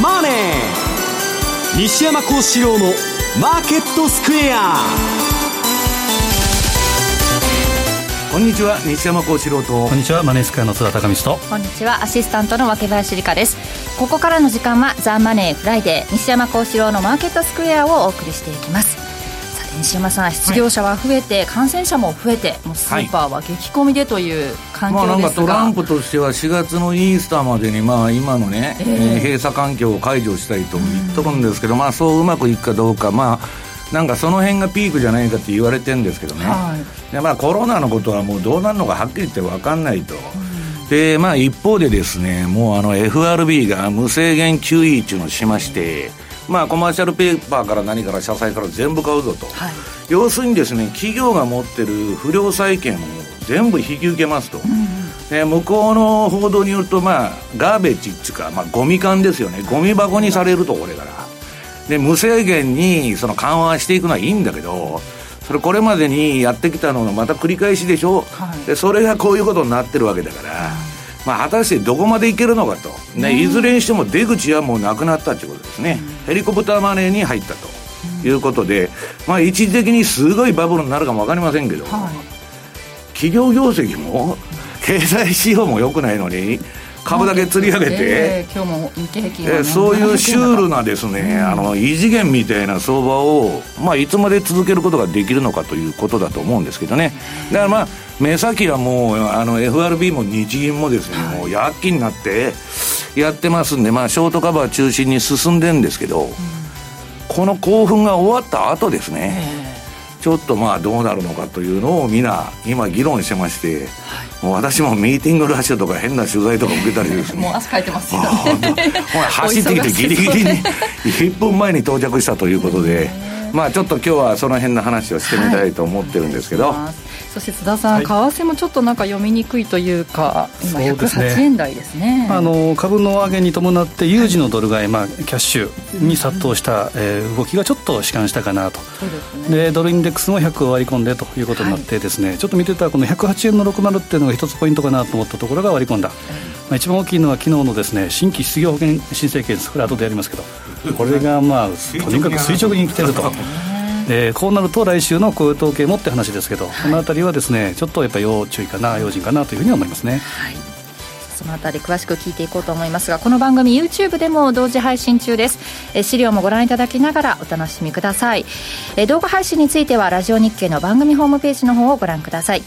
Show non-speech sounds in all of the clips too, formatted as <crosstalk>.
マネー」西山孝四郎の「マーケットスクエア」こんにちは西山孝四郎と。こんにちはマネースクエアの津田隆光と。こんにちはアシスタントの若林理香です。ここからの時間は「ザ・マネーフライデー西山孝四郎のマーケットスクエア」をお送りしていきます西山さん失業者は増えて、はい、感染者も増えてもうスーパーは激混みでという環境ですが、まあ、なんかトランプとしては4月のイースターまでにまあ今のね、えー、閉鎖環境を解除したいと言っとるんですけど、まあそううまくいくかどうかまあなんかその辺がピークじゃないかって言われてるんですけどね、はい、でまあ、コロナのことはもうどうなるのかはっきり言って分かんないと、でまあ、一方でですねもうあの FRB が無制限 QE っていうのをしまして、まあ、コマーシャルペーパーから何から社債から全部買うぞと、はい、要するにですね企業が持ってる不良債権を全部引き受けますと、うん、で向こうの報道によると、まあ、ガーベッジっていうか、まあ、ゴミ缶ですよね。ゴミ箱にされるとこれから。で無制限にその緩和していくのはいいんだけどそれこれまでにやってきたののまた繰り返しでしょ、はい、でそれがこういうことになってるわけだから、まあ、果たしてどこまでいけるのかと、ね、いずれにしても出口はもうなくなったということですね、ヘリコプターマネーに入ったと。いうことで、まあ、一時的にすごいバブルになるかも分かりませんけど、はい、企業業績も経済指標も良くないのに株だけ釣り上げて、えー、今日も日経平均、ね、えー、そういうシュールなですね、うん、あの異次元みたいな相場を、まあ、いつまで続けることができるのかということだと思うんですけどね。だからまあ目先はもうあの FRB も日銀もですね、はい、もう躍起になってやってますんで、まあ、ショートカバー中心に進んでるんですけど、うん、この興奮が終わった後ですね、ちょっとまあどうなるのかというのをみんな今議論してまして、はい、もう私もミーティングラッシュとか変な取材とか受けたりですね。もう汗かいてますよ。ね <laughs> 走ってきてギリギリに1分前に到着したということでまあちょっと今日はその辺の話をしてみたいと思ってるんですけど、はいそして津田さん、はい、為替もちょっとなんか読みにくいというか、今、108円台ですね、ね、あの株の上げに伴って、有事のドル買い、まあ、キャッシュに殺到した、えー、動きがちょっと弛緩したかなと、で、ね、ドルインデックスも100を割り込んでということになって、ですね、はい、ちょっと見てたこの108円の60っていうのが一つポイントかなと思ったところが割り込んだ、まあ、一番大きいのは昨日のですね新規失業保険申請件数、これ、後でやりますけど、これがまあ、とにかく垂直に来てると。<laughs> えー、こうなると来週の雇用統計もって話ですけど、はい、この辺りはですねちょっとやっぱり要注意かな要人かなというふうに思いますね。はい。そのあたり詳しく聞いていこうと思いますがこの番組 YouTube でも同時配信中です。え資料もご覧いただきながらお楽しみください。え動画配信についてはラジオ日経の番組ホームページの方をご覧ください。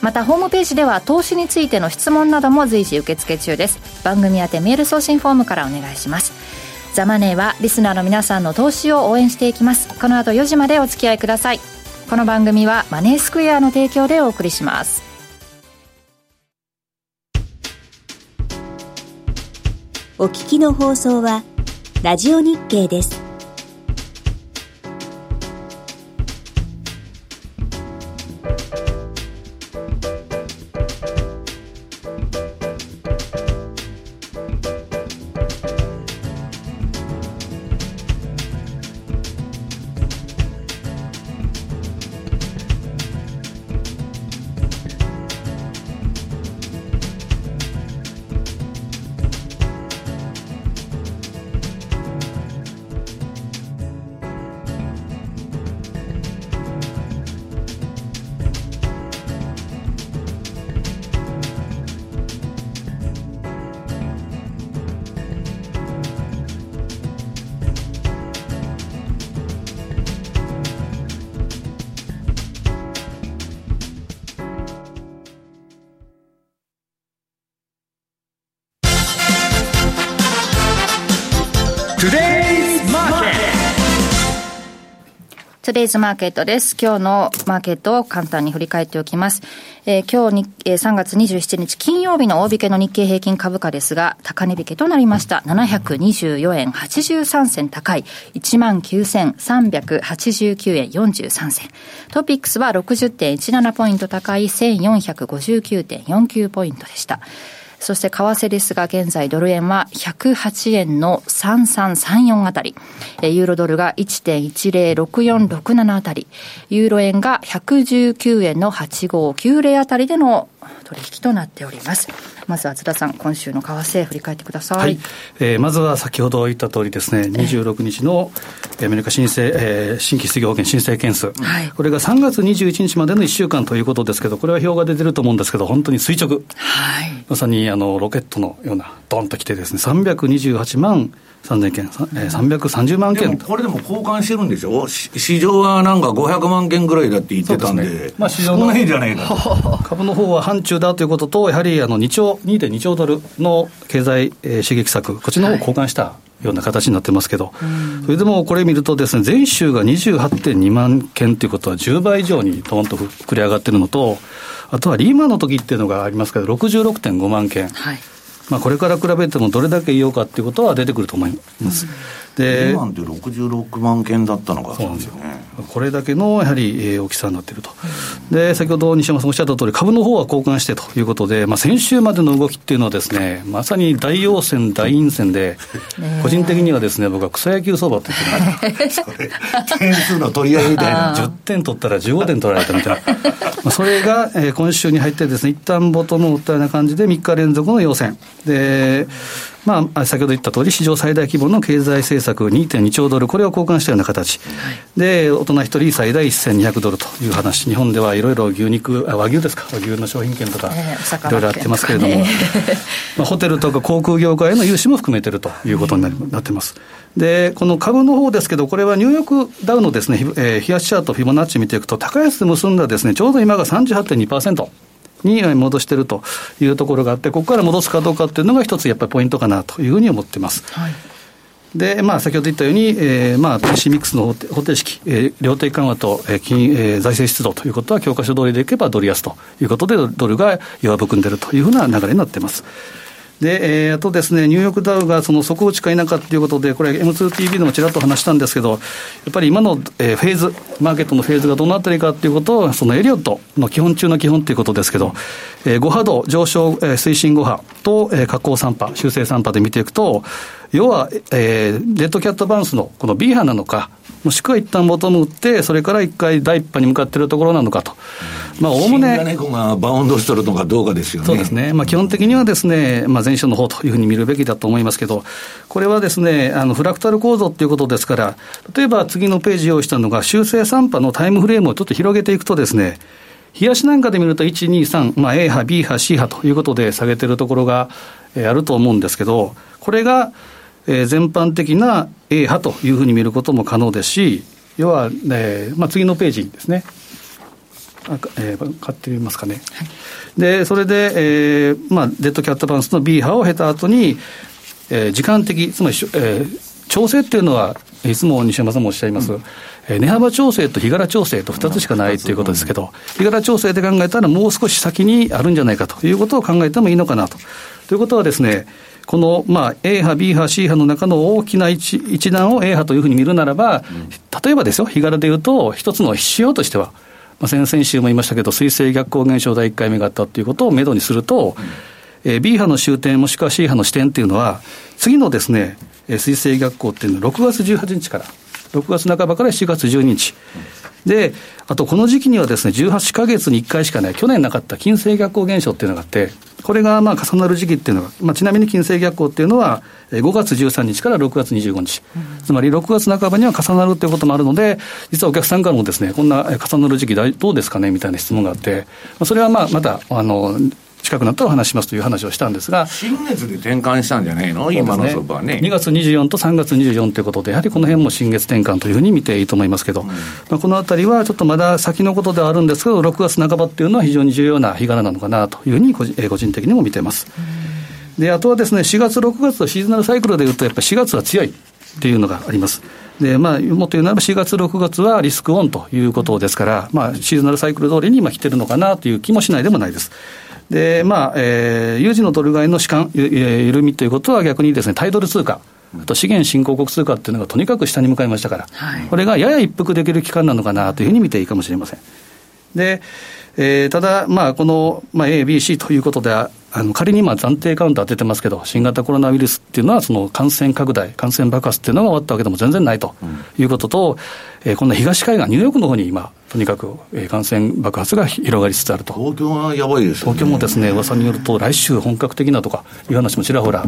またホームページでは投資についての質問なども随時受付中です。番組宛てメール送信フォームからお願いしますザマネーはリスナーの皆さんの投資を応援していきます。この後4時までお付き合いください。この番組はマネースクエアの提供でお送りします。お聞きの放送はラジオ日経です。デイズマーケットです。今日のマーケットを簡単に振り返っておきます。えー、今日に、えー、3月27日金曜日の大引けの日経平均株価ですが、高値引けとなりました。724円83銭高い、19,389円43銭。トピックスは60.17ポイント高い、1459.49ポイントでした。そして為替ですが、現在ドル円は108円の3334あたり、ユーロドルが1.106467あたり、ユーロ円が119円の8590あたりでの取引となっております。まずは津田さん今週の為替振り返ってください、はい。えー、まずは先ほど言った通りですね26日のアメリカ申請、えー、新規失業保険申請件数、はい、これが3月21日までの1週間ということですけどこれは表が出てると思うんですけど本当に垂直、はい、まさにあのロケットのようなドンときてですね328万3000件、えー、330万件。これでも交換してるんでしょ市場はなんか500万件ぐらいだって言ってたんで、でね、まあ、市場のじゃないか <laughs> 株の方は範疇だということと、やはりあの2兆、2.2兆ドルの経済、えー、刺激策、こっちの方を交換した。ような形になってますけど、それでもこれ見るとですね、前週が28.2万件ということは10倍以上にドンと膨れ上がってるのと、あとはリーマンの時っていうのがありますけど、66.5万件。はいまあ、これから比べてもどれだけ言おうかっていうことは出てくると思います。うんで今って66万件だったのがそうなんですよ、ね、これだけのやはり、えー、大きさになっていると、うん、で先ほど西山さんおっしゃった通り、株の方は交換してということで、まあ、先週までの動きっていうのはですね、まさに大陽線、大陰線で、個人的にはですね、僕は草野球相場って言ってそれ、点数の取り合いみたいな。10点取ったら15点取られたみたいな。<laughs> まあそれが、えー、今週に入ってですね、一旦ボトムを打ったような感じで3日連続の陽線。で、まあ、先ほど言った通り、史上最大規模の経済政策2.2兆ドル、これを交換したような形、はい、で、大人1人最大1200ドルという話、日本ではいろいろ牛肉、あ和牛ですか、和牛の商品券とか、いろいろあってますけれども、まあ、ホテルとか航空業界への融資も含めてるということになり、なってます。で、この株の方ですけど、これはニューヨークダウのですね、えー、冷やしチャート、フィボナッチ見ていくと、高安で結んだですね、ちょうど今が38.2%。に戻しているというところがあって、ここから戻すかどうかっていうのが一つやっぱりポイントかなというふうに思ってます。はいで、まあ、先ほど言ったように、えー、まあ、PC ミックスの方程式、えー、量的緩和と、えー金えー、財政出動ということは、教科書通りでいけばドル安ということで、ドルが弱含んでいるというふうな流れになっています。で、えー、あとですね、ニューヨークダウがその底打ちか否かということで、これ、M2TV でもちらっと話したんですけど、やっぱり今の、えー、フェーズ、マーケットのフェーズがどのあたりかということを、そのエリオットの基本中の基本ということですけど、えー、5波動、上昇、えー、推進5波と、えー、下降3波、修正3波で見ていくと、要は、えー、レッドキャットバウンスのこの B 波なのか、もしくは一旦ボトム打って、それから一回第一波に向かっているところなのかと。まあ、おおむね。猫がバウンドしとるのかどうかですよね。そうですね。まあ、基本的にはですね、まあ、前週の方というふうに見るべきだと思いますけど、これはですね、あの、フラクタル構造っていうことですから、例えば次のページ用意したのが、修正3波のタイムフレームをちょっと広げていくとですね、冷やしなんかで見ると、1、2、3、まあ、A 波、B 波、C 波ということで下げてるところが、えー、あると思うんですけど、これが、えー、全般的な A 波というふうに見ることも可能ですし、要は、えーまあ、次のページですね。あえー、買ってみますかね。はい、で、それで、えーまあ、デッドキャットバウンスの B 波を経た後に、えー、時間的、つまり、えー、調整っていうのは、いつも西山さんもおっしゃいます、うん、えー、値幅調整と日柄調整と2つしかないということですけど、日柄調整で考えたら、もう少し先にあるんじゃないかということを考えてもいいのかなと。ということはですね、この、まあ、A 波、B 波、C 波の中の大きな一一段を A 波というふうに見るならば、例えばですよ、日柄で言うと、一つの仕様としては、まあ、先々週も言いましたけど、水星逆行現象第1回目があったということをめどにすると、うん、えー、B 波の終点もしくは C 波の視点っていうのは、次のですね、水星逆行っていうのは6月18日から、6月半ばから7月12日。で、あとこの時期にはですね、18か月に1回しかない、去年なかった金星逆行現象っていうのがあって、これがまあ重なる時期っていうのが、まあ、ちなみに金星逆行っていうのは、5月13日から6月25日、うん、つまり6月半ばには重なるということもあるので、実はお客さんからもですね、こんな重なる時期どうですかねみたいな質問があって、それはまあまた、あの、近くなったらお話しますという話をしたんですが。新月で転換したんじゃないの、今の相場はね。2月24と3月24ということで、やはりこの辺も新月転換というふうに見ていいと思いますけど、うん、まあ、このあたりはちょっとまだ先のことではあるんですけど、6月半ばっていうのは非常に重要な日柄なのかなというふうに個人,、個人的にも見ています。で、あとはですね、4月、6月とシーズナルサイクルでいうと、やっぱり4月は強いっていうのがあります。で、まあ、もっと言うならば4月、6月はリスクオンということですから、まあ、シーズナルサイクル通りに今来てるのかなという気もしないでもないです。で、まあ、えー、有事のドル買いの主観、緩みということは逆にですね、タイドル通貨。あと資源新興国通貨っていうのがとにかく下に向かいましたから、はい、これがやや一服できる期間なのかなというふうに見ていいかもしれません。で、えー、ただ、まあ、この、まあ、A、B、C ということで、あの仮に今、暫定カウンター出てますけど、新型コロナウイルスっていうのは、その感染拡大、感染爆発っていうのが終わったわけでも全然ないということと、うん、えー、この東海岸、ニューヨークの方に今、とにかく、えー、感染爆発が広がりつつあると。東京はやばいです、ね、東京もですね、噂によると、来週本格的なとかいう話もちらほら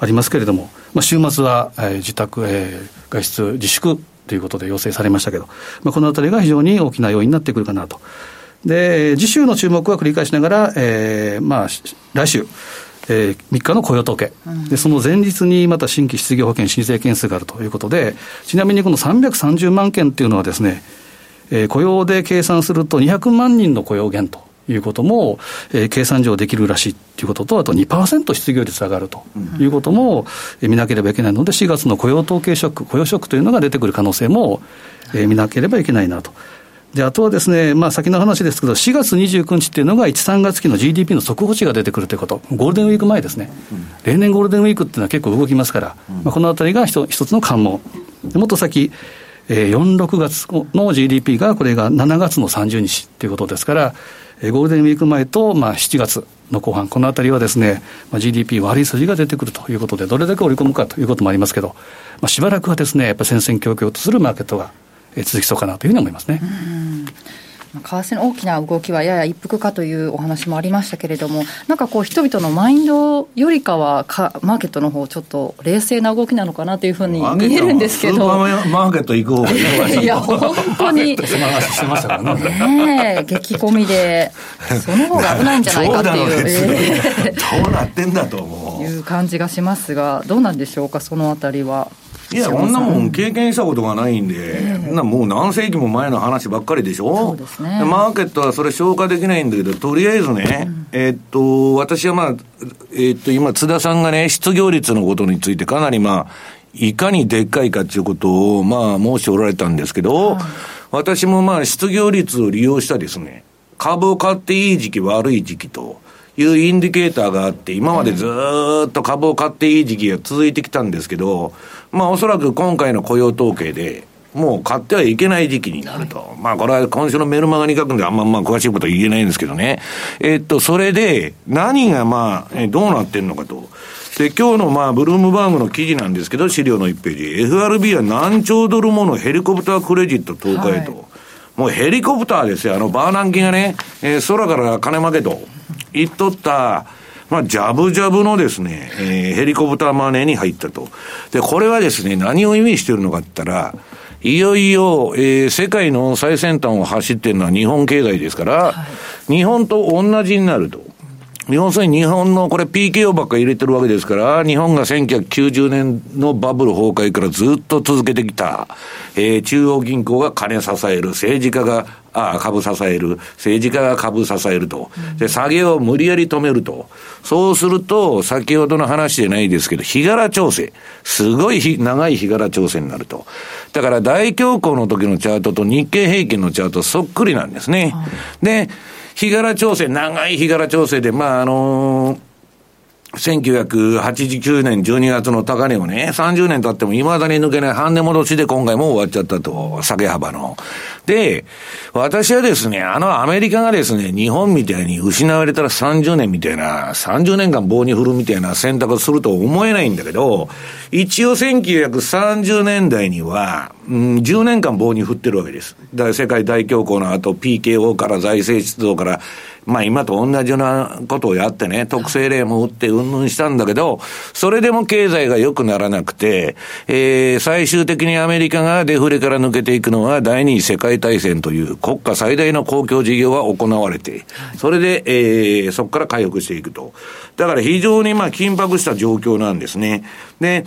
ありますけれども、まあ、週末は、えー、自宅、えー、外出自粛ということで要請されましたけど、まあ、このあたりが非常に大きな要因になってくるかなと。で、次週の注目は繰り返しながら、えー、まあ、来週、えー、3日の雇用統計、うん、でその前日にまた新規失業保険申請件数があるということで、ちなみにこの330万件っていうのはですね、えー、雇用で計算すると200万人の雇用減と。いうことも、えー、計算上できるらしいということと、あと2%失業率上がるということも、うん、見なければいけないので、4月の雇用統計ショック、雇用ショックというのが出てくる可能性も、えー、見なければいけないなと。で、あとはですね、まあ先の話ですけど、4月29日っていうのが1、3月期の GDP の速報値が出てくるということ、ゴールデンウィーク前ですね。例年ゴールデンウィークっていうのは結構動きますから、まあ、このあたりが一つの関門。もっと先、えー、4、6月の GDP が、これが7月の30日ということですから、えー、ゴールデンウィーク前と、まあ、7月の後半、このあたりはですね、まあ、GDP 悪い数字が出てくるということで、どれだけ織り込むかということもありますけど、まあ、しばらくはですね、やっぱ戦々恐々とするマーケットが続きそうかなというふうに思いますね。為替の大きな動きはやや一服かというお話もありましたけれども、なんかこう、人々のマインドよりかはか、マーケットの方ちょっと冷静な動きなのかなというふうに見えるんですけど、マーケット行く方がいいいや、本当に、ね、ね激込みで、その方が危ないんじゃないかっていう、どうなってんだと思う。いう感じがしますが、どうなんでしょうか、そのあたりは。いや、こん。なもん経験したことがないんで、えー、なもう何世紀も前の話ばっかりでしょ、そうですね、マーケットはそれ消化できないんだけど、とりあえずね、うん、えー、っと、私はまあ、えー、っと、今、津田さんがね、失業率のことについてかなりまあ、いかにでっかいかっていうことを、まあ、申しておられたんですけど、はい、私もまあ、失業率を利用したですね、株を買っていい時期、悪い時期と、いうインディケーターがあって、今までずっと株を買っていい時期が続いてきたんですけど、まあおそらく今回の雇用統計で、もう買ってはいけない時期になると。まあこれは今週のメルマガに書くんであんままあ詳しいことは言えないんですけどね。えっと、それで何がまあ、どうなってんのかと。で、今日のまあ、ブルームバーグの記事なんですけど、資料の1ページ。FRB は何兆ドルものヘリコプタークレジット投下へと。はい、もうヘリコプターですよ。あの、バーナンキがね、えー、空から金負けと。言っとった、まあ、ジャブジャブのですね、えー、ヘリコプターマネーに入ったと。で、これはですね、何を意味してるのかって言ったら、いよいよ、えー、世界の最先端を走ってるのは日本経済ですから、はい、日本と同じになると。要するに日本のこれ PKO ばっかり入れてるわけですから、日本が1990年のバブル崩壊からずっと続けてきた、えー、中央銀行が金支える、政治家があ株支える、政治家が株支えると。で、下げを無理やり止めると。そうすると、先ほどの話じゃないですけど、日柄調整。すごい長い日柄調整になると。だから大恐慌の時のチャートと日経平均のチャートそっくりなんですね。で、日柄調整、長い日柄調整で、まあ、あのー1989年12月の高値をね、30年経っても未だに抜けない半値戻しで今回も終わっちゃったと、下げ幅の。で、私はですね、あのアメリカがですね、日本みたいに失われたら30年みたいな、30年間棒に振るみたいな選択をすると思えないんだけど、一応1930年代には、うん、10年間棒に振ってるわけです。だから世界大恐慌の後、PKO から財政出動から、まあ今と同じようなことをやってね、特性例も打ってうんぬんしたんだけど、それでも経済が良くならなくて、えー、最終的にアメリカがデフレから抜けていくのは第二次世界大戦という国家最大の公共事業が行われて、それで、えー、そこから回復していくと。だから非常にまあ緊迫した状況なんですね。で、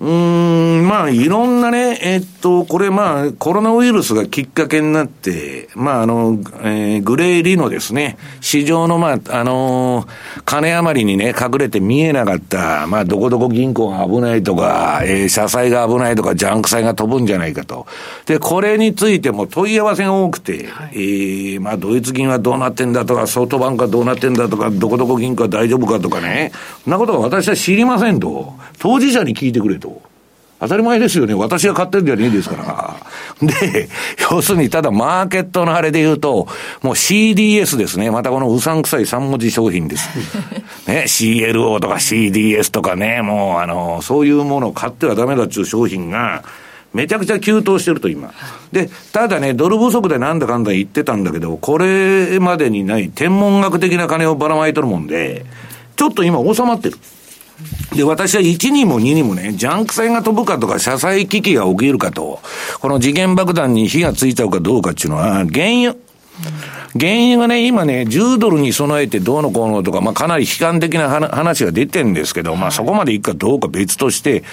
うん、まあ、いろんなね、えっと、これまあ、コロナウイルスがきっかけになって、まあ、あの、えー、グレーリのですね、市場のまあ、あの金余りにね、隠れて見えなかった、まあ、どこどこ銀行が危ないとか、えー、社債が危ないとか、ジャンク債が飛ぶんじゃないかと。で、これについても問い合わせが多くて、はい、えー、まあ、ドイツ銀はどうなってんだとか、ソフトバンクはどうなってんだとか、どこどこ銀行は大丈夫かとかね、そんなことは私は知りませんと。当事者に聞いてくれと。当たり前ですよね。私が買ってるんじゃねえですから。<laughs> で、要するにただマーケットのあれで言うと、もう CDS ですね。またこのうさんくさい3文字商品です。<laughs> ね、CLO とか CDS とかね、もうあの、そういうものを買ってはダメだっていう商品が、めちゃくちゃ急騰してると今。で、ただね、ドル不足でなんだかんだ言ってたんだけど、これまでにない天文学的な金をばらまいとるもんで、ちょっと今収まってる。で、私は1にも2にもね、ジャンク船が飛ぶかとか、車載機器が起きるかと、この次元爆弾に火がついちゃうかどうかっていうのは、原油。原油がね、今ね、10ドルに備えてどうのこうのとか、まあかなり悲観的な話が出てるんですけど、まあそこまでいくかどうか別として、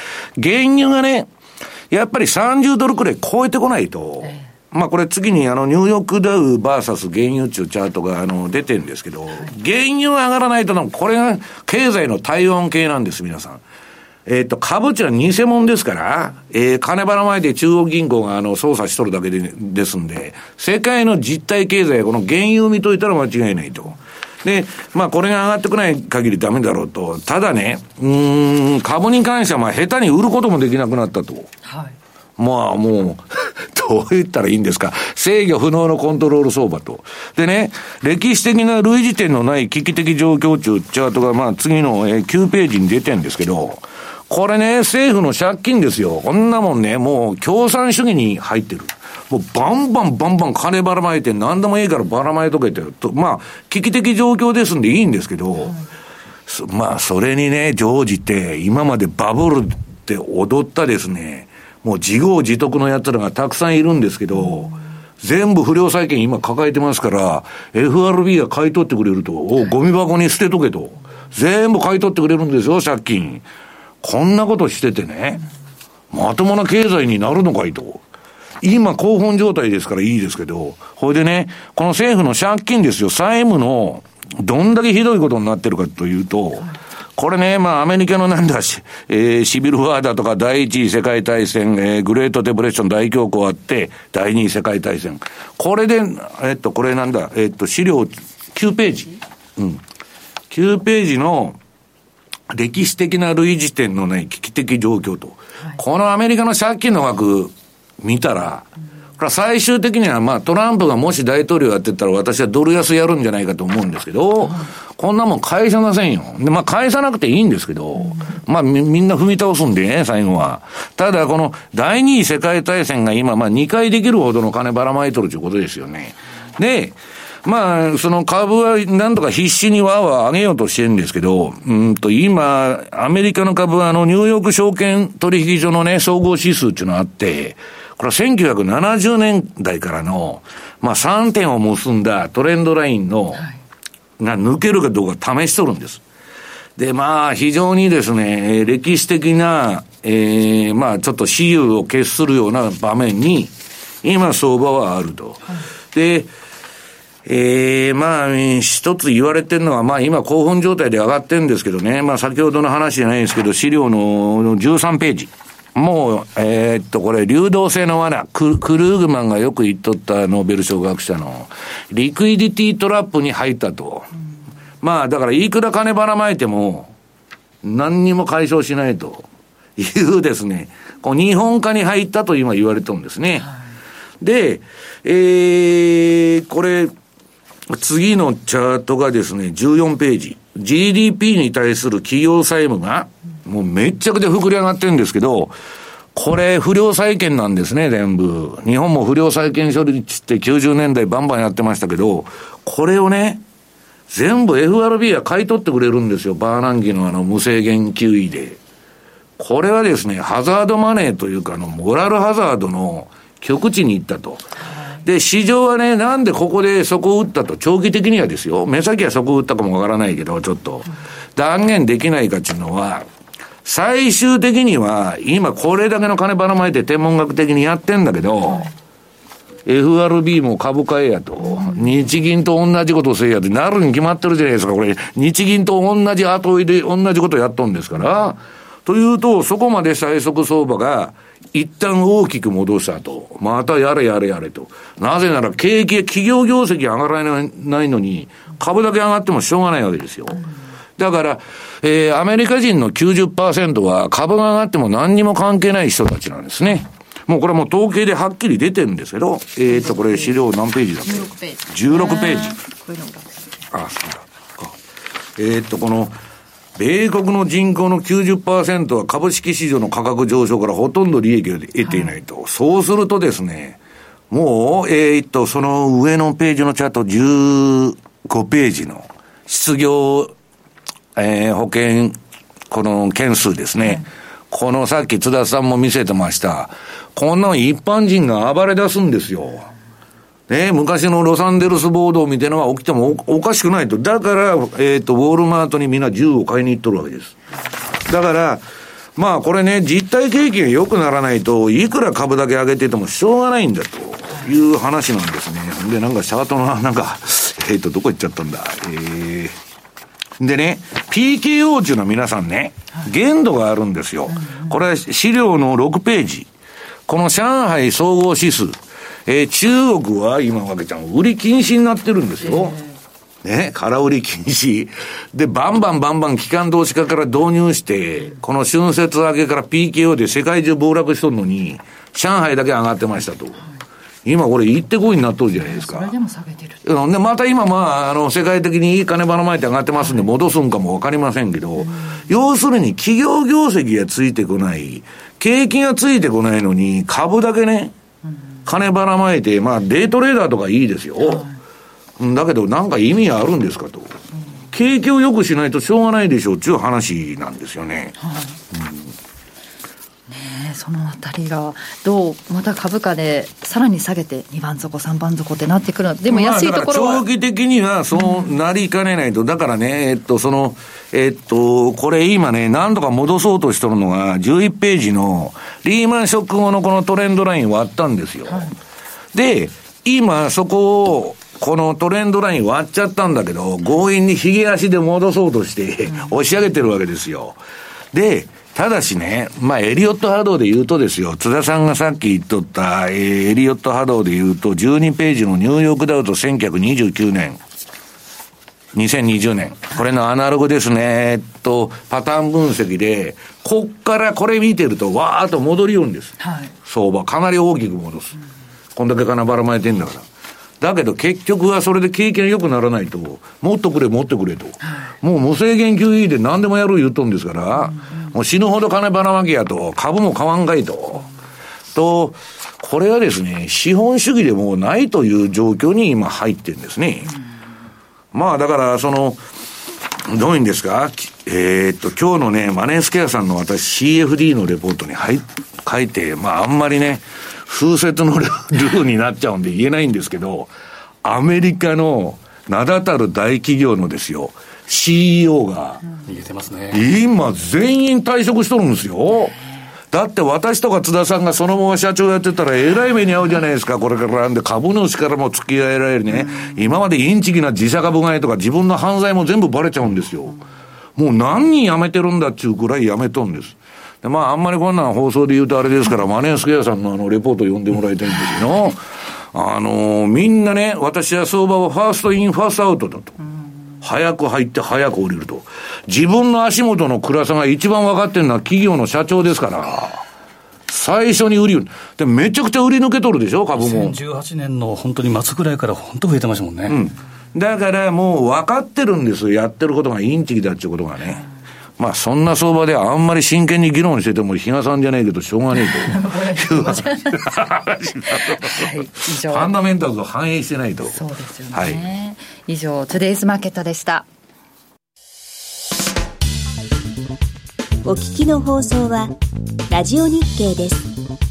原油がね、やっぱり30ドルくらい超えてこないと、まあこれ次にあのニューヨークダウバーサス原油っていうチャートがあの出てるんですけど、原油上がらないとこれが経済の体温計なんです、皆さん。えっ、と、株値は偽物ですから、えー、金ばらまいて中央銀行があの操作しとるだけでですんで、世界の実体経済この原油を見といたら間違いないと。で、まあこれが上がってこない限りダメだろうと。ただね、うん、株に関してはまあ下手に売ることもできなくなったと。はい。まあもう <laughs> どう言ったらいいんですか。制御不能のコントロール相場と。でね、歴史的な類似点のない危機的状況中チャートがまあ次の9ページに出てんですけど、これね、政府の借金ですよ。こんなもんね、もう共産主義に入ってる。もうバンバンバンバン金ばらまいて何でもいいからばらまいとけてと、まあ、危機的状況ですんでいいんですけど、まあ、それにね、常時って今までバブルって踊ったですね、もう自業自得の奴らがたくさんいるんですけど、全部不良債権今抱えてますから、FRB が買い取ってくれると、おゴミ箱に捨てとけと。全部買い取ってくれるんですよ、借金。こんなことしててね、まともな経済になるのかいと。今、興奮状態ですからいいですけど、ほいでね、この政府の借金ですよ、債務の、どんだけひどいことになってるかというと、これね、まあ、アメリカのなんだし、えー、シビルワーだとか、第一次世界大戦、えー、グレートデプレッション大恐慌あって、第二次世界大戦。これで、えっと、これなんだ、えっと、資料9ページ。うん。9ページの、歴史的な類似点のない危機的状況と、はい、このアメリカの借金の額見たら、これ最終的にはまあトランプがもし大統領やってたら私はドル安やるんじゃないかと思うんですけど、こんなもん返さませんよ。で、まあ返さなくていいんですけど、まあみんな踏み倒すんでね、最後は。ただこの第二次世界大戦が今まあ2回できるほどの金ばらまいとるということですよね。で、まあ、その株はなんとか必死にわーわー上げようとしてるんですけど、うんと、今、アメリカの株はあの、ニューヨーク証券取引所のね、総合指数っていうのがあって、これは1970年代からの、まあ3点を結んだトレンドラインの、が抜けるかどうか試しとるんです。で、まあ、非常にですね、歴史的な、ええー、まあ、ちょっと私有を決するような場面に、今相場はあると。はい、で、ええー、まあ、一つ言われてるのは、まあ今興奮状態で上がってるんですけどね、まあ先ほどの話じゃないんですけど、資料の13ページ。もう、えー、っと、これ、流動性の罠ク、クルーグマンがよく言っとったノーベル賞学者の、リクイディティトラップに入ったと。うん、まあ、だから、いくら金ばらまいても、何にも解消しないというですね、こう日本化に入ったと今言われてるんですね。はい、で、えー、これ、次のチャートがですね、14ページ。GDP に対する企業債務が、もうめっちゃくちゃ膨れ上がってるんですけど、これ不良債権なんですね、全部。日本も不良債権処理って90年代バンバンやってましたけど、これをね、全部 FRB は買い取ってくれるんですよ。バーナンキのあの無制限給位で。これはですね、ハザードマネーというか、あの、モラルハザードの極地に行ったと。で、市場はね、なんでここでそこを打ったと、長期的にはですよ、目先はそこを打ったかもわからないけど、ちょっと、断言できないかっていうのは、最終的には、今これだけの金ばらまいて天文学的にやってんだけど、FRB も株買えやと、日銀と同じことせえやってなるに決まってるじゃないですか、これ。日銀と同じ後追いで同じことやっとんですから。というと、そこまで最速相場が、一旦大きく戻したと。またやれやれやれと。なぜなら景気、企業業績上がらないのに、株だけ上がってもしょうがないわけですよ。だから、えー、アメリカ人の90%は株が上がっても何にも関係ない人たちなんですね。もうこれはもう統計ではっきり出てるんですけど、えっ、ー、と、これ資料何ページだっけ ?16 ページ。16ページ。あ、そうだ。えっ、ー、と、この、米国の人口の90%は株式市場の価格上昇からほとんど利益を得ていないと。はい、そうするとですね、もう、えー、っと、その上のページのチャート15ページの失業、えー、保険、この件数ですね。このさっき津田さんも見せてました。こんな一般人が暴れ出すんですよ。ね、昔のロサンゼルス暴動みたいなのが起きてもおかしくないと。だから、えっ、ー、と、ウォールマートにみんな銃を買いに行っとるわけです。だから、まあこれね、実体景気が良くならないと、いくら株だけ上げててもしょうがないんだという話なんですね。で、なんかチャートの、なんか、えっ、ー、と、どこ行っちゃったんだ。えー、でね、PKO っていうのは皆さんね、限度があるんですよ。これは資料の6ページ。この上海総合指数。えー、中国は今わけちゃん、売り禁止になってるんですよ。ね、空売り禁止。で、バンバンバンバン機関投資家から導入して、この春節明けから PKO で世界中暴落しとるのに、上海だけ上がってましたと。今これ行ってこいになっとるじゃないですか。それでも下げてる。で、また今まあ、あの、世界的にいい金ばらまいて上がってますんで、戻すんかもわかりませんけど、要するに企業業績がついてこない、景気がついてこないのに、株だけね、金ばらまいて、まあ、デイトレーダーとかいいですよ。はい、だけど、なんか意味あるんですかと。うん、景気を良くしないとしょうがないでしょうっていう話なんですよね。はい、うんそのあたりがどうまた株価でさらに下げて2番底3番底ってなってくるでも安いところは、長期的にはそうなりかねないと、だからねえっとそのえっとこれ今ね何とか戻そうとしとるのが11ページのリーマンショック後のこのトレンドライン割ったんですよ、はい、で今そこをこのトレンドライン割っちゃったんだけど、強引にひげ足で戻そうとして、押し上げてるわけですよ。で、ただしね、まあ、エリオット波動で言うとですよ、津田さんがさっき言っとった、えー、エリオット波動で言うと、12ページのニューヨークダウと1929年、2020年。これのアナログですね。えっと、パターン分析で、こっからこれ見てると、わーっと戻りよるんです。はい、相場、かなり大きく戻す。うん、こんだけ金ばらまいてんだから。だけど結局はそれで経験良くならないと、もっとくれ、もっとくれと。もう無制限 QE で何でもやる言うとんですから、もう死ぬほど金ばらまきやと、株も買わんかいと。と、これはですね、資本主義でもうないという状況に今入ってるんですね。まあだから、その、どういうんですか？えー、っと、今日のね、マネースケアさんの私 CFD のレポートに入書いて、まああんまりね、風雪のルールになっちゃうんで言えないんですけど、アメリカの名だたる大企業のですよ、CEO が、逃げてますね。今、全員退職しとるんですよ。だって私とか津田さんがそのまま社長やってたらえらい目に遭うじゃないですか、これからなんで株主からも付き合えられるね。今までインチキな自社株買いとか自分の犯罪も全部バレちゃうんですよ。もう何人辞めてるんだっていうくらい辞めとんです。で、まあ、あんまりこんな放送で言うとあれですから、マネースクエアさんのあの、レポートを読んでもらいたいんですよ。あのー、みんなね、私は相場はファーストイン、ファーストアウトだと。早く入って早く降りると。自分の足元の暗さが一番分かってるのは企業の社長ですから。最初に売り、でめちゃくちゃ売り抜けとるでしょ、株も。2018年の本当に末ぐらいから本当増えてましたもんね。うん。だからもう分かってるんですよ、やってることがインチキだっていうことがね。まあそんな相場であんまり真剣に議論してても、比嘉さんじゃないけどしょうがねえという話はい。ファンダメンタルズを反映してないと。そうですよね。はい、以上、トゥデイズマーケットでした。お聞きの放送は、ラジオ日経です。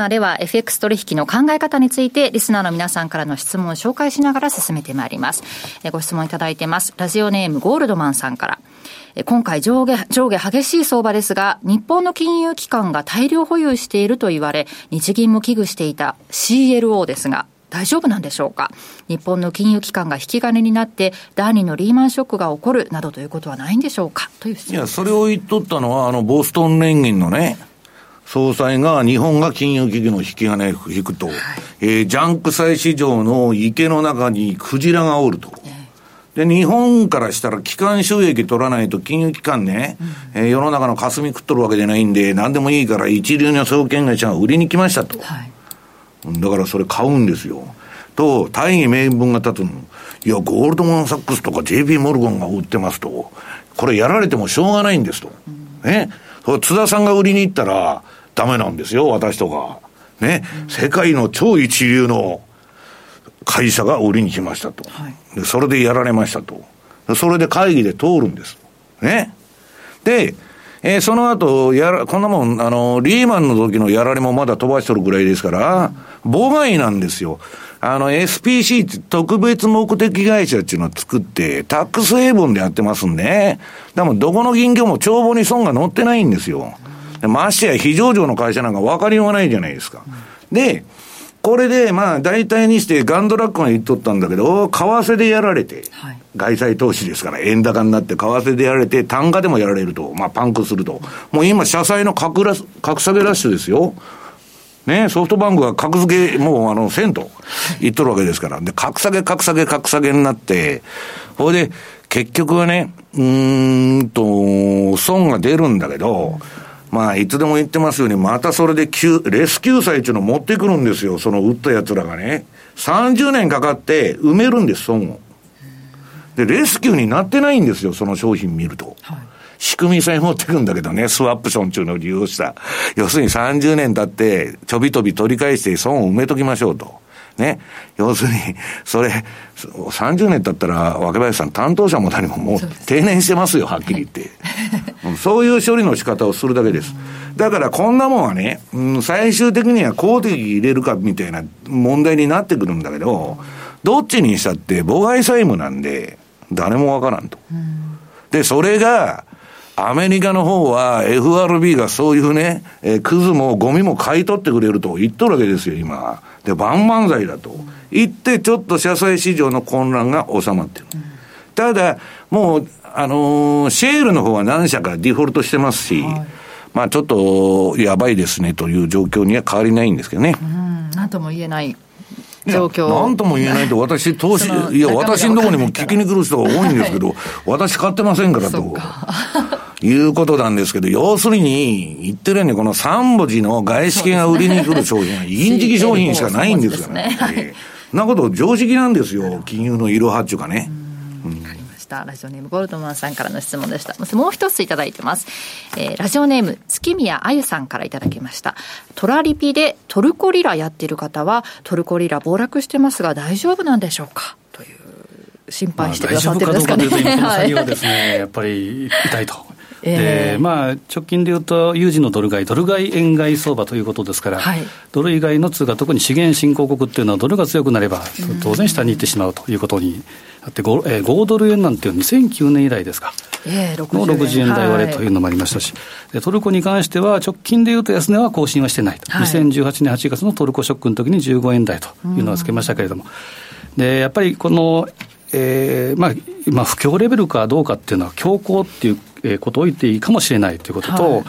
ナーでは FX 取引の考え方について、リスナーの皆さんからの質問を紹介しながら進めてまいります。えご質問いただいてます。ラジオネームゴールドマンさんから。今回上下、上下激しい相場ですが、日本の金融機関が大量保有していると言われ、日銀も危惧していた CLO ですが、大丈夫なんでしょうか？日本の金融機関が引き金になって、第二のリーマンショックが起こるなどということはないんでしょうか？といういや、それを言っとったのは、あの、ボストン連銀のね、総裁が日本が金融危機の引き金を引くと、はい、えー、ジャンク債市場の池の中にクジラがおると。で、日本からしたら機関収益取らないと金融機関ね、うん、えー、世の中の霞食っとるわけじゃないんで、何でもいいから一流の証券会社が売りに来ましたと。はい、だからそれ買うんですよ。と、大義名分が立つの。いや、ゴールドマン・サックスとか JP モルガンが売ってますと。これやられてもしょうがないんですと。うん、ね。津田さんが売りに行ったら、ダメなんですよ、私とか。ね、うん、世界の超一流の会社が売りに来ましたと。はい、でそれでやられましたと。それで会議で通るんです。ね。で、えー、その後、やら、こんなもん、あの、リーマンの時のやられもまだ飛ばしとるぐらいですから、妨害なんですよ。あの、SPC って特別目的会社っていうのを作って、タックスヘイブンでやってますんで、でもどこの銀行も帳簿に損が載ってないんですよ。ましてや非上場の会社なんか分かりようがないじゃないですか。で、これで、まあ、大体にしてガンドラックが言っとったんだけど、為替でやられて、はい、外債投資ですから、円高になって、為替でやられて、単価でもやられると、まあ、パンクすると。もう今、社債の格ラ格下げラッシュですよ。ね、ソフトバンクが格付け、もうあの、せんと言っとるわけですから。で、格下げ、格下げ、格下げになって、ほいで、結局はね、うんと、損が出るんだけど、まあ、いつでも言ってますように、またそれでレス救済っていうのを持ってくるんですよ、その売った奴らがね。30年かかって埋めるんです、損を。で、レスキューになってないんですよ、その商品見ると。はい、仕組みさえ持ってくんだけどね、スワップションっていうのを利用した。要するに30年経って、ちょびとび取り返して損を埋めときましょうと。ね。要するに、それ、30年経ったら、若林さん、担当者も何ももう定年してますよ、はっきり言って。そういう処理の仕方をするだけです。だからこんなもんはね、うん、最終的には公的入れるかみたいな問題になってくるんだけど、どっちにしたって妨害債務なんで、誰もわからんと。で、それが、アメリカの方は FRB がそういうね、えー、クズもゴミも買い取ってくれると言っとるわけですよ、今。で、万々歳だと。言って、ちょっと社債市場の混乱が収まってる。ただ、もう、あのー、シェールの方は何社かデフォルトしてますし、はい、まあちょっとやばいですねという状況には変わりないんですけどね。なんとも言えない状況なんとも言えないと、私、投資、<laughs> いや、私のところにも聞きに来る人が多いんですけど、私買ってませんからと。いうことなんですけど、要するに、言ってるように、この3文字の外資系が売りに来る商品は、印字商品しかないんですよね。<laughs> そんなこと常識なんですよ、金融のいろはっちゅうかね。た。ラジオネームゴールドマンさんからの質問でした。もう一ついただいてます、えー、ラジオネーム月宮あゆさんからいただきました。トラリピでトルコリラやってる方はトルコリラ暴落してますが大丈夫なんでしょうか？という心配してくださってるんですかね、まあ、大丈夫かどうかというとですね、<laughs> やっぱり痛いと。えー、まあ、直近でいうと、有事のドル買い、ドル買い円買い相場ということですから、はい、ドル以外の通貨、特に資源新興国っていうのは、ドルが強くなれば、当然下に行ってしまうということにあって 5,、えー、5ドル円なんていう2009年以来ですか、えー、の60円台割れというのもありましたし、はい、トルコに関しては、直近でいうと安値は更新はしてないと、はい、2018年8月のトルコショックの時に15円台というのをつけましたけれども、でやっぱりこのえーまあまあ、不況レベルかどうかっていうのは、強行っていうことを言っていいかもしれないということと、はい、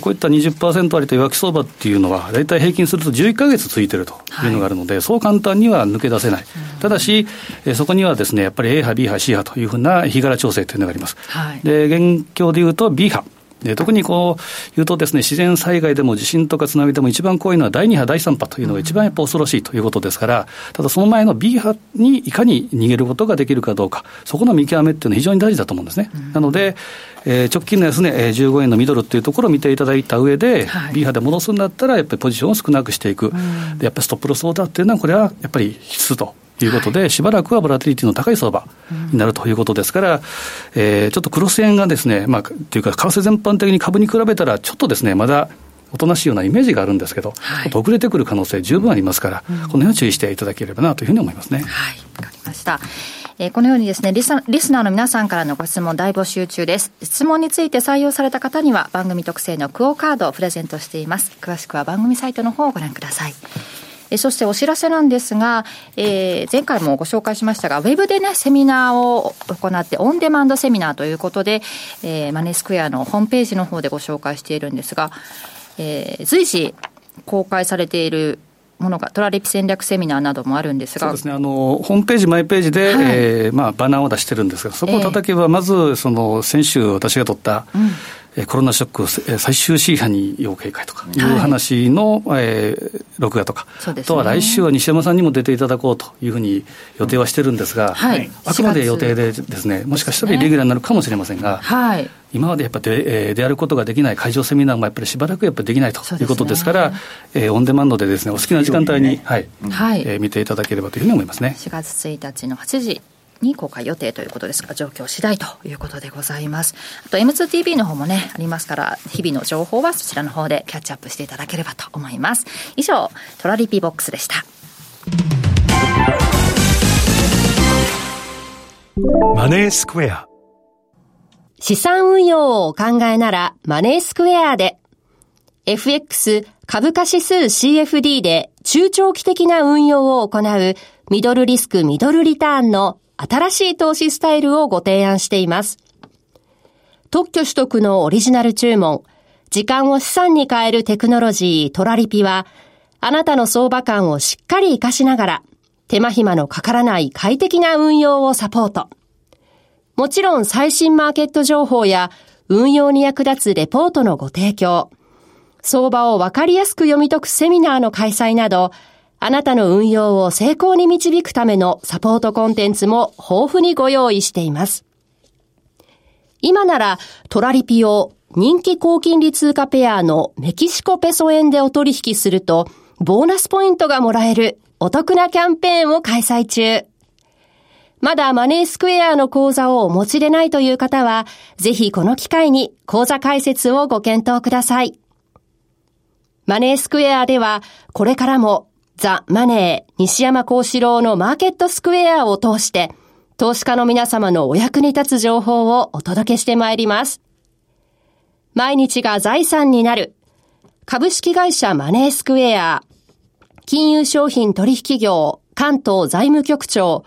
こういった20%割と弱気相場っていうのは、大体平均すると11か月続いてるというのがあるので、はい、そう簡単には抜け出せない、ただし、えそこにはですねやっぱり A 波、B 波、C 波というふうな日柄調整というのがあります。はい、で現況でいうと B 波で特にこう言うとですね、自然災害でも地震とか津波でも一番怖いのは第2波、第3波というのが一番やっぱ恐ろしいということですから、ただその前の B 波にいかに逃げることができるかどうか、そこの見極めっていうのは非常に大事だと思うんですね。なので、えー、直近の安値、ね、15円のミドルっていうところを見ていただいた上で、はい、B 波で戻すんだったら、やっぱりポジションを少なくしていく、でやっぱりストップロスオーダーっていうのは、これはやっぱり必須ということで、しばらくはボラティリティの高い相場になるということですから、えー、ちょっとクロス円がですね、まあ、というか、為替全般的に株に比べたら、ちょっとですね、まだおとなしいようなイメージがあるんですけど、はい、遅れてくる可能性十分ありますから、うん、この辺は注意していただければなというふうに思いますね。はい、わかりました。えー、このようにですねリス、リスナーの皆さんからのご質問大募集中です。質問について採用された方には番組特製のクオカードをプレゼントしています。詳しくは番組サイトの方をご覧ください。えそしてお知らせなんですが、えー、前回もご紹介しましたが、ウェブでね、セミナーを行って、オンデマンドセミナーということで、えー、マネースクエアのホームページの方でご紹介しているんですが、えー、随時公開されているものが、トラリピ戦略セミナーなどもあるんですが。そうですね、あの、ホームページ、マイページで、はい、えー、まあ、バナーを出してるんですが、そこを叩けば、まず、その、先週私が取った、うん。コロナショック最終 C 波に要警戒とかい。う話の、はい、えー、録画とか、ね、あとは来週は西山さんにも出ていただこうというふうに予定はしてるんですが、はい、あくまで予定でですね、もしかしたらイレギュラーになるかもしれませんが、はい、今までやっぱで、えー、出ることができない会場セミナーもやっぱりしばらくやっぱりできないということですから、ねえー、オンデマンドでですね、お好きな時間帯に、はい、はい、えー、見ていただければというふうに思いますね。4月1日の8時に公開予定ということですが、状況次第ということでございます。あと M2TV の方もね、ありますから、日々の情報はそちらの方でキャッチアップしていただければと思います。以上、トラリピボックスでした。マネースクエア資産運用をお考えならマネースクエアで FX 株価指数 CFD で中長期的な運用を行うミドルリスクミドルリターンの新しい投資スタイルをご提案しています。特許取得のオリジナル注文、時間を資産に変えるテクノロジートラリピは、あなたの相場感をしっかり活かしながら、手間暇のかからない快適な運用をサポート。もちろん最新マーケット情報や運用に役立つレポートのご提供、相場をわかりやすく読み解くセミナーの開催など、あなたの運用を成功に導くためのサポートコンテンツも豊富にご用意しています。今ならトラリピを人気高金利通貨ペアのメキシコペソ円でお取引すると、ボーナスポイントがもらえるお得なキャンペーンを開催中。まだマネースクエアの口座をお持ちでないという方は、ぜひこの機会に口座開設をご検討ください。マネースクエアでは、これからもザ・マネー、西山幸四郎のマーケットスクエアを通して、投資家の皆様のお役に立つ情報をお届けしてまいります。毎日が財産になる。株式会社マネースクエア。金融商品取引業関東財務局長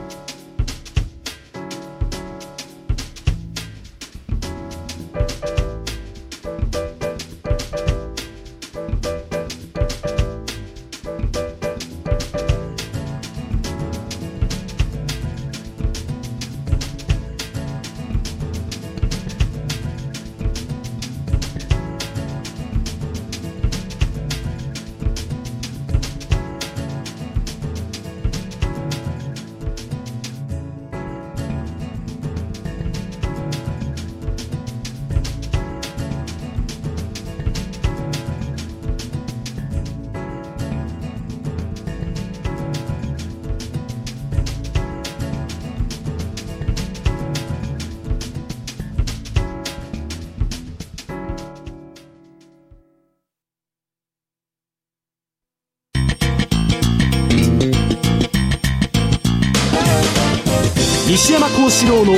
西山幸四郎の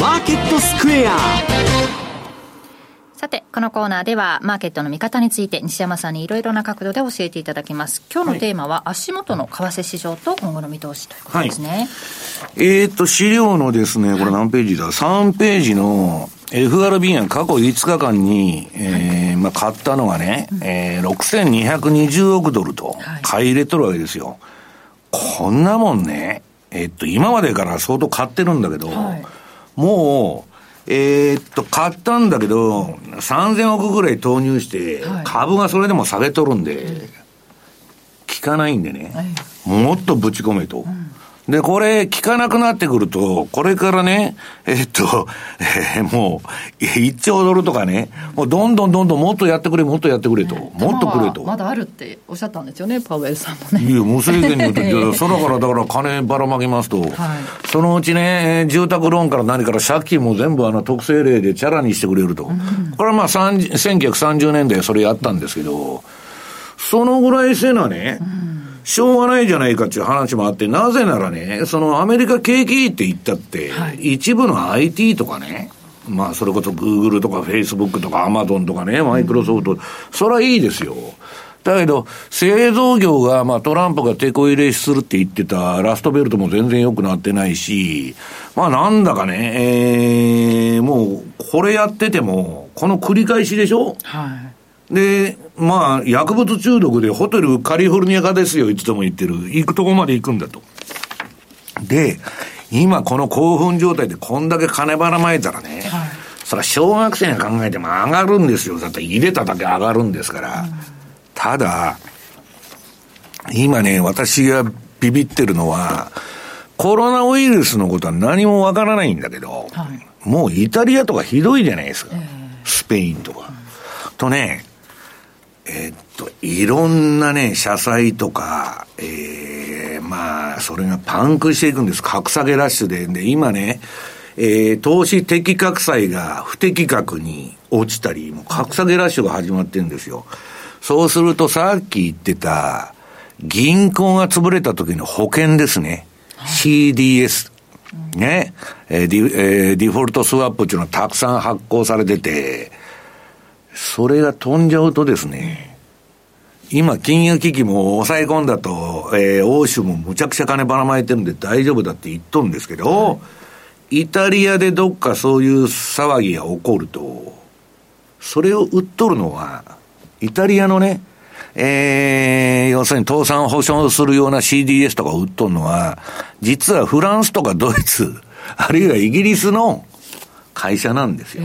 マーケットスクエアさて、このコーナーでは、マーケットの見方について、西山さんにいろいろな角度で教えていただきます。今日のテーマは、足元の為替市場と今後の見通しということですね。はい、えー、っと、資料のですね、これ何ページだ ?3 ページの FRB が過去5日間に、えー、まあ、買ったのがね、えー、6220億ドルと買い入れとるわけですよ。こんなもんね、えっと、今までから相当買ってるんだけど、はい、もう、えーっと、買ったんだけど、3000億ぐらい投入して、株がそれでも下げとるんで、効かないんでね、もっとぶち込めと。で、これ、効かなくなってくると、これからね、えっと、えーもう、1兆ドルとかね、もうどんどんどんどんもっとやってくれ、もっとやってくれと、もっとくれと。まだあるっておっしゃったんですよねパウエルさんもね。いや、無制限に言うと、空からだから金ばらまきますと、そのうちね、えー住宅ローンから何から借金も全部あの特性例でチャラにしてくれると。これはまあ30 1930年代それやったんですけど、そのぐらいせなね、しょうがないじゃないかっていう話もあって、なぜならね、そのアメリカ景気いいって言ったって、一部の IT とかね、まあそれこそグーグルとかフェイスブックとかアマゾンとかね、マイクロソフト、それはいいですよ。だけど、製造業が、まあトランプが手こ入れするって言ってたラストベルトも全然良くなってないし、まあなんだかね、えー、もうこれやってても、この繰り返しでしょ？はいで、まあ、薬物中毒でホテルカリフォルニア化ですよ、いつでも言ってる。行くとこまで行くんだと。で、今この興奮状態でこんだけ金ばらまいたらね、それは小学生が考えても上がるんですよ。だって入れただけ上がるんですから。ただ、今ね、私がビビってるのは、コロナウイルスのことは何もわからないんだけど、もうイタリアとかひどいじゃないですか。スペインとか。とね、えーっと、いろんなね、社債とか、えー、まあ、それがパンクしていくんです。格下げラッシュで。で、今ね、えー、投資適格債が不適格に落ちたり、もう格下げラッシュが始まってるんですよ。そうするとさっき言ってた、銀行が潰れた時の保険ですね。CDS。ね。えーディえーデフォルトスワップっていうのはたくさん発行されてて、それが飛んじゃうとですね、今、金融危機も抑え込んだと、えー欧州もむちゃくちゃ金ばらまいてるんで大丈夫だって言っとるんですけど、イタリアでどっかそういう騒ぎが起こると、それを売っとるのは、イタリアのね、えー、要するに倒産を保証するような CDS とか売っとるのは、実はフランスとかドイツ、あるいはイギリスの会社なんですよ。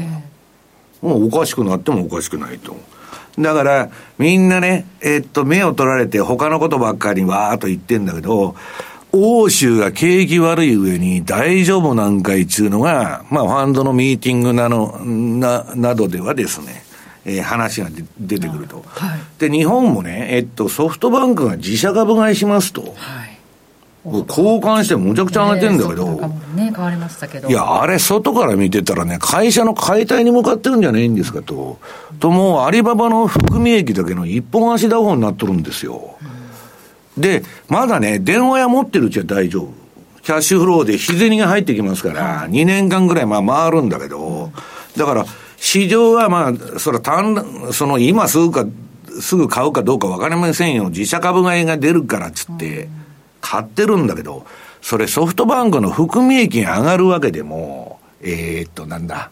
もうおかしくなってもおかしくないと。だから、みんなね、えっと、目を取られて他のことばっかりわーっと言ってんだけど、欧州が景気悪い上に大丈夫なんかいっちゅうのが、まあ、ファンドのミーティングなの、な、などではですね、えー話が出出てくると。で、日本もね、えっと、ソフトバンクが自社株買いしますと。交換してむちゃくちゃ上がってるんだけど、ね変わりましたけどいや、あれ、外から見てたらね、会社の解体に向かってるんじゃないんですかと。と、もう、アリババの含み益だけの一本足打法になっとるんですよ。で、まだね、電話屋持ってるうちは大丈夫。キャッシュフローで日銭が入ってきますから、2年間ぐらいまあ回るんだけど、だから、市場はまあ、それは単、その今すぐか、すぐ買うかどうかわかりませんよ。自社株買いが出るからっつって、買ってるんだけど、それソフトバンクの含み益が上がるわけでも、えー、っと、なんだ。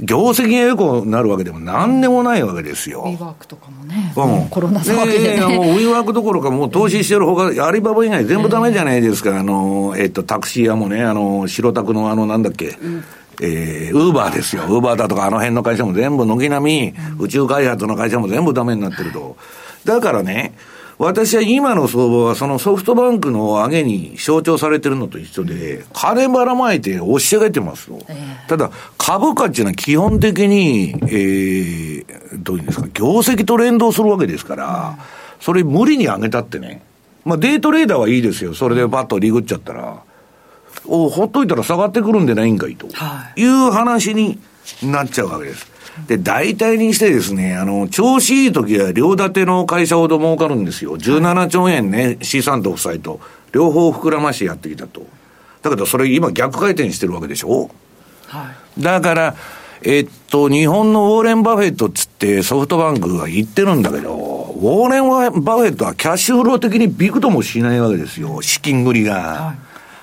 業績が良くなるわけでも何でもないわけですよ。ウィーワークとかもね、うん、コロナ騒ぎでいやいやもうねウィーワークどころか、もう投資してるほか、アリババ以外全部ダメじゃないですか。あの、えっと、タクシー屋もね、あの、白タクのあの、なんだっけ、えー、ウーバーですよ。ウーバーだとかあの辺の会社も全部軒並み、宇宙開発の会社も全部ダメになってると。だからね、私は今の相場はそのソフトバンクの上げに象徴されてるのと一緒で、金ばらまいて押し上げてますと。ただ、株価っていうのは基本的に、えー、どういうんですか、業績と連動するわけですから、それ無理に上げたってね。まあデイトレーダーはいいですよ。それでバッとリグっちゃったら。おほっといたら下がってくるんでないんかいと。いう話になっちゃうわけです。で、大体にしてですね、あの、調子いい時は両立ての会社ほど儲かるんですよ。17兆円ね、資産と負債と、両方膨らましてやってきたと。だけどそれ今逆回転してるわけでしょだから、えっと、日本のウォーレン・バフェットっつってソフトバンクが言ってるんだけど、ウォーレン・バフェットはキャッシュフロー的にびくともしないわけですよ。資金繰りが。だか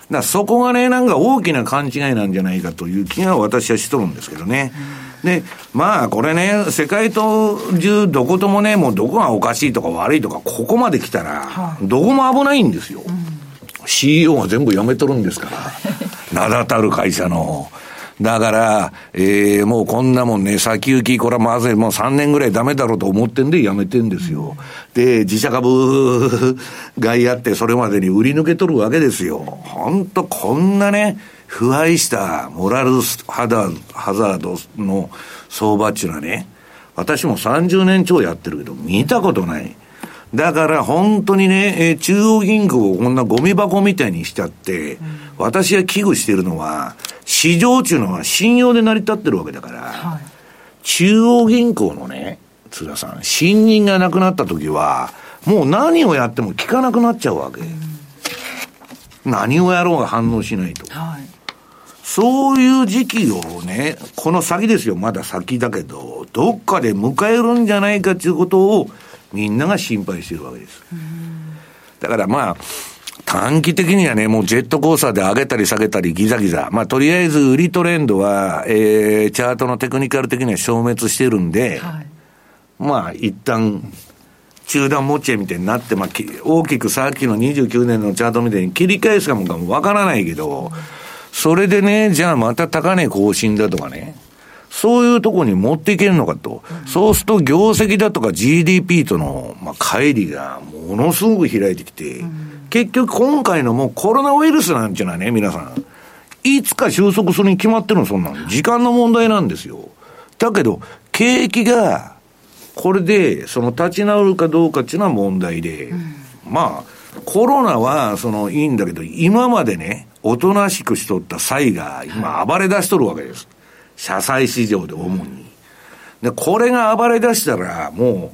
らそこがね、なんか大きな勘違いなんじゃないかという気が私はしとるんですけどね。で、まあこれね、世界と中どこともね、もうどこがおかしいとか悪いとか、ここまで来たら、どこも危ないんですよ。CEO が全部辞めとるんですから。<laughs> 名だたる会社の。だから、えー、もうこんなもんね、先行き、これはまずい、もう3年ぐらいダメだろうと思ってんでやめてんですよ。で、自社株買いあって、それまでに売り抜け取るわけですよ。本当こんなね、腐敗したモラルハザードの相場っていうのはね、私も30年超やってるけど、見たことない。だから本当にね、えー中央銀行をこんなゴミ箱みたいにしちゃって、私が危惧してるのは、市場っていうのは信用で成り立ってるわけだから、中央銀行のね、津田さん、信任がなくなった時は、もう何をやっても効かなくなっちゃうわけ。何をやろうが反応しないと。はいそういう時期をね、この先ですよ、まだ先だけど、どっかで迎えるんじゃないかということを、みんなが心配してるわけです。だからまあ、短期的にはね、もうジェットコースターで上げたり下げたりギザギザ。まあ、とりあえず売りトレンドは、えー、チャートのテクニカル的には消滅してるんで、はいまあ、一旦、中断持ちみたいになって、まあ、き大きくさっきの29年のチャートみたいに切り返すかもかもわからないけど、それでね、じゃあまた高値更新だとかね、そういうとこに持っていけるのかと。そうすると業績だとか GDP との、まあ、乖離がものすごく開いてきて、結局今回のもうコロナウイルスなんていうのはね、皆さん、いつか収束するに決まってるの、そんなの。時間の問題なんですよ。だけど、景気が、これで、その立ち直るかどうかっていうのは問題で、まあ、コロナは、その、いいんだけど、今までね、おとなしくしとった際が、今暴れ出しとるわけです。社債市場で主に。で、これが暴れ出したら、も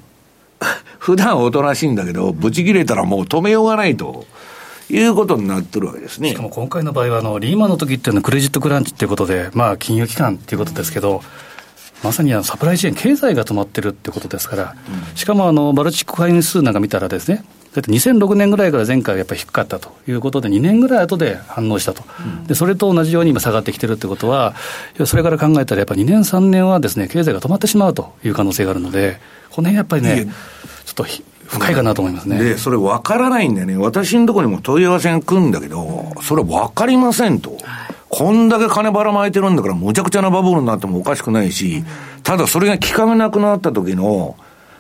う、<laughs> 普段おとなしいんだけど、ブチ切れたらもう止めようがないと。いうことになってるわけですね。しかも今回の場合はあの、リーマンの時っていうのはクレジットクランチっていうことで、まあ、金融機関っていうことですけど、まさにあのサプライチェーン、経済が止まってるってことですから、しかもあのバルチック会員数なんか見たらですね、だって2006年ぐらいから前回はやっぱり低かったということで、2年ぐらい後で反応したと、でそれと同じように今、下がってきてるってことは、それから考えたら、やっぱり2年、3年はですね経済が止まってしまうという可能性があるので、この辺やっぱりね、ちょっとひ深いかなと思いますね。で、それ分からないんだよね。私のところにも問い合わせが来るんだけど、それ分かりませんと。こんだけ金ばらまいてるんだから、むちゃくちゃなバブルになってもおかしくないし、ただそれが効かなくなった時の、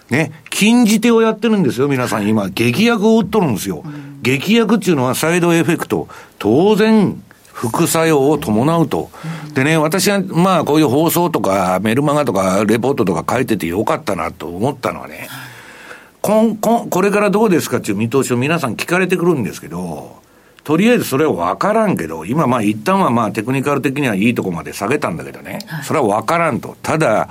ね、禁じ手をやってるんですよ、皆さん今。劇薬を打っとるんですよ。劇薬っていうのはサイドエフェクト。当然、副作用を伴うと。でね、私は、まあ、こういう放送とか、メルマガとか、レポートとか書いててよかったなと思ったのはね、こん、こん、これからどうですかっていう見通しを皆さん聞かれてくるんですけど、とりあえずそれは分からんけど、今まあ一旦はまあテクニカル的にはいいとこまで下げたんだけどね、それは分からんと。ただ、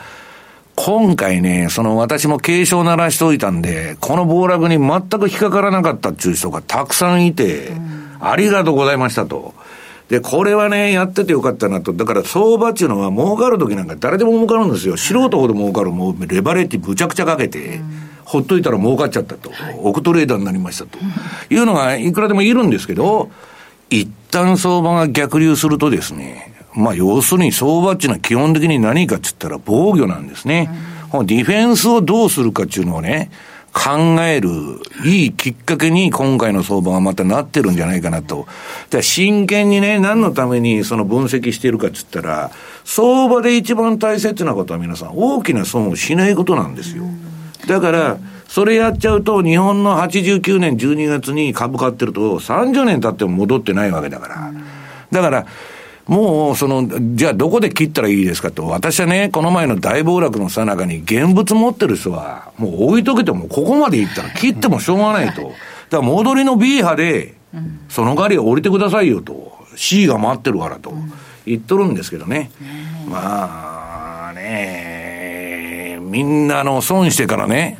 今回ね、その私も警鐘鳴らしておいたんで、この暴落に全く引っかからなかったっていう人がたくさんいて、ありがとうございましたと。で、これはね、やっててよかったなと。だから相場っていうのは儲かるときなんか誰でも儲かるんですよ。素人ほど儲かる。もうレバレッジむちゃくちゃかけて、ほっといたら儲かっちゃったと。億トレーダーになりましたと。いうのがいくらでもいるんですけど、一旦相場が逆流するとですね、まあ要するに相場っていうのは基本的に何かって言ったら防御なんですね。このディフェンスをどうするかっていうのをね、考えるいいきっかけに今回の相場がまたなってるんじゃないかなと。じゃ真剣にね、何のためにその分析しているかって言ったら、相場で一番大切なことは皆さん大きな損をしないことなんですよ。だから、それやっちゃうと、日本の89年12月に株買ってると、30年経っても戻ってないわけだから。だから、もう、その、じゃあどこで切ったらいいですかと。私はね、この前の大暴落のさなかに現物持ってる人は、もう置いとけても、ここまで行ったら切ってもしょうがないと。だから戻りの B 波で、その代わり降りてくださいよと。C が待ってるからと。言っとるんですけどね。まあね、みんなの損してからね、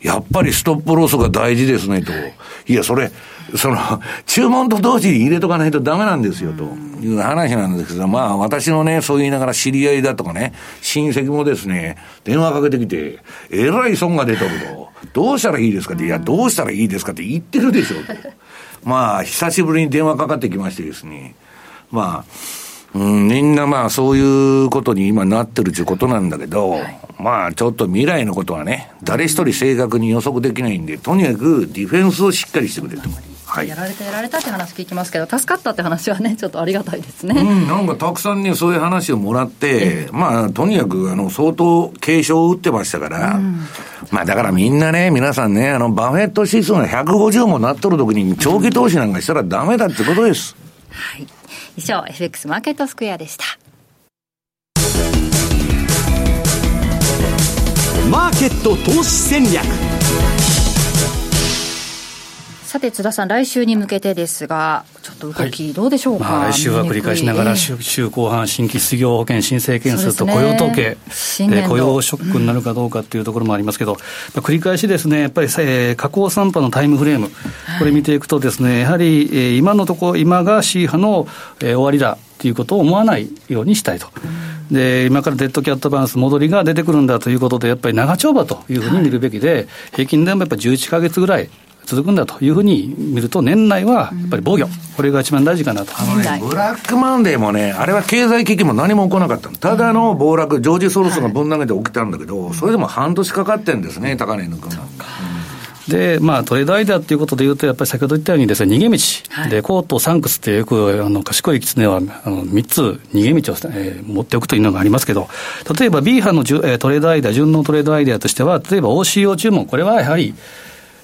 やっぱりストップロスが大事ですねと。いや、それ、その、注文と同時に入れとかないとダメなんですよ、という話なんですけど、まあ、私のね、そう言いながら知り合いだとかね、親戚もですね、電話かけてきて、えらい損が出とると。どうしたらいいですかって、いや、どうしたらいいですかって言ってるでしょ、と。まあ、久しぶりに電話かかってきましてですね、まあ、うん、みんなまあそういうことに今なってるということなんだけど、まあちょっと未来のことはね、誰一人正確に予測できないんで、とにかくディフェンスをしっかりしてくれと。はい。やられたやられたって話聞きますけど助かったって話はねちょっとありがたいですね、うん、なんかたくさんね、そういう話をもらって、まあ、とにかく、あの、相当警鐘を打ってましたから、まあ、だからみんなね、皆さんね、あの、バフェット指数が150もなっとる時に、長期投資なんかしたらダメだってことです。はい以上 FX マーケットスクエアでした。マーケット投資戦略。さて津田さん来週に向けてですがちょっと動きどうでしょうか、まあ、来週は繰り返しながら、ええ。週週後半、新規失業保険申請件数と雇用統計。で、新年度。雇用ショックになるかどうかっていうところもありますけど、まあ繰り返しですね、やっぱり、えー下降3波のタイムフレーム、これ見ていくとですね、やはり、えー今のところ、今が C 波の、えー終わりだということを思わないようにしたいと。で、今からデッドキャットバランス戻りが出てくるんだということで、やっぱり長丁場というふうに見るべきで、平均でもやっぱり11か月ぐらい続くんだというふうに見ると、年内はやっぱり防御、これが一番大事かなと。あのねブラックマンデーもね、あれは経済危機も何も起こらなかったの。ただの暴落、ジョージ・ソロスがぶん投げて起きたんだけど、それでも半年かかってんですね、高値抜くの。で、まあ、トレードアイデアっていうことで言うと、やっぱり先ほど言ったようにですね、逃げ道。で、コート、サンクスってよく、あの、賢い狐は、あの、3つ逃げ道を、えー持っておくというのがありますけど、例えば B 波のじゅ、えートレードアイデア、順のトレードアイデアとしては、例えば OCO 注文、これはやはり、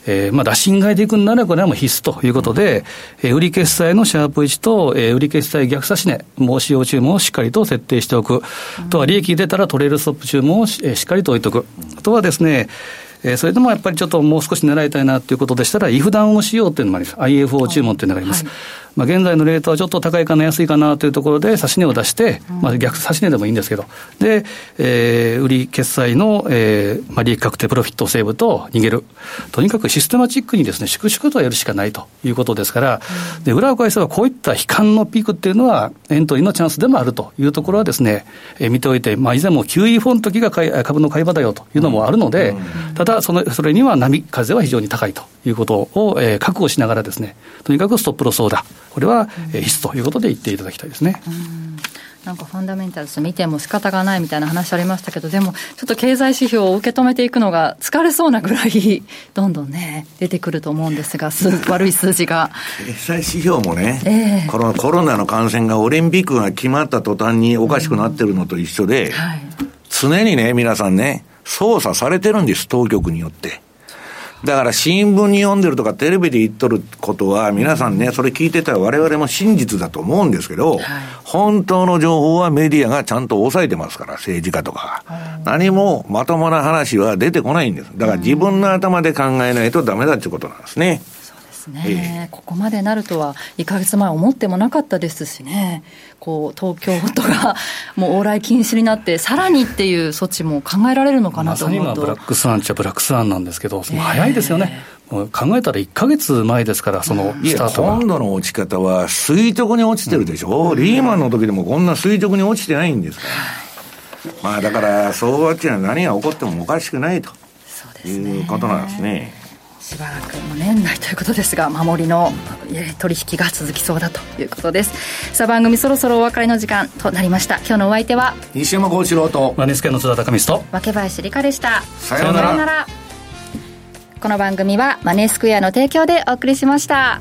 えーまあ、打診買いでいくんなら、これはもう必須ということで、えー売り決済のシャープ1と、えー売り決済逆差し値、申し用注文をしっかりと設定しておく。あとは利益出たらトレールストップ注文をし,、えーしっかりと置いておく。あとはですね、えーそれでもやっぱりちょっともう少し狙いたいなということでしたら、イフダウンをしようっていうのもあります。IFO 注文っていうのがあります。まあ、現在のレートはちょっと高いかな、安いかなというところで、差し値を出して、まあ、逆差し値でもいいんですけど、で、えー売り決済の、えーまあ、利益確定プロフィットをセーブと逃げる。とにかくシステマチックにですね、粛々とやるしかないということですから、で、裏を返せばこういった悲観のピークっていうのは、エントリーのチャンスでもあるというところはですね、えー見ておいて、まあ、以前も QE4 の時が株の買い場だよというのもあるので、ただその、それには波風は非常に高いということを、えー覚悟しながらですね、とにかくストップロスオーダー、これは、えー必須ということで言っていただきたいですね。なんかファンダメンタルズ見ても仕方がないみたいな話ありましたけど、でもちょっと経済指標を受け止めていくのが疲れそうなぐらい、<laughs> どんどんね、出てくると思うんですが、数 <laughs> 悪い数字が。経済指標もね、ええこのコロナの感染がオリンピックが決まった途端におかしくなってるのと一緒で、はい。常にね、皆さんね、操作されてるんです、当局によって。だから新聞に読んでるとかテレビで言っとることは皆さんね、それ聞いてたら我々も真実だと思うんですけど、本当の情報はメディアがちゃんと抑えてますから、政治家とか。何もまともな話は出てこないんです。だから自分の頭で考えないとダメだってことなんですね。ですね、ここまでなるとは1か月前思ってもなかったですしね、こう東京都が <laughs> もう往来禁止になって、さらにっていう措置も考えられるのかなまさにと。思うと、今ブラックスワンっちゃブラックスワンなんですけど、早いですよね。もう考えたら1か月前ですから、そのスタートが。今度の落ち方は垂直に落ちてるでしょ、リーマンの時でもこんな垂直に落ちてないんですから。まあだから、相場っていうのは何が起こってもおかしくないとそうですね。いうことなんですね。しばらくも年内ということですが、守りのえー取引が続きそうだということです。さあ、番組そろそろお別れの時間となりました。今日のお相手は、西山幸四郎と、マネスケの津田隆光と、若林理香でした。さようならこの番組はマネースクエアの提供でお送りしました。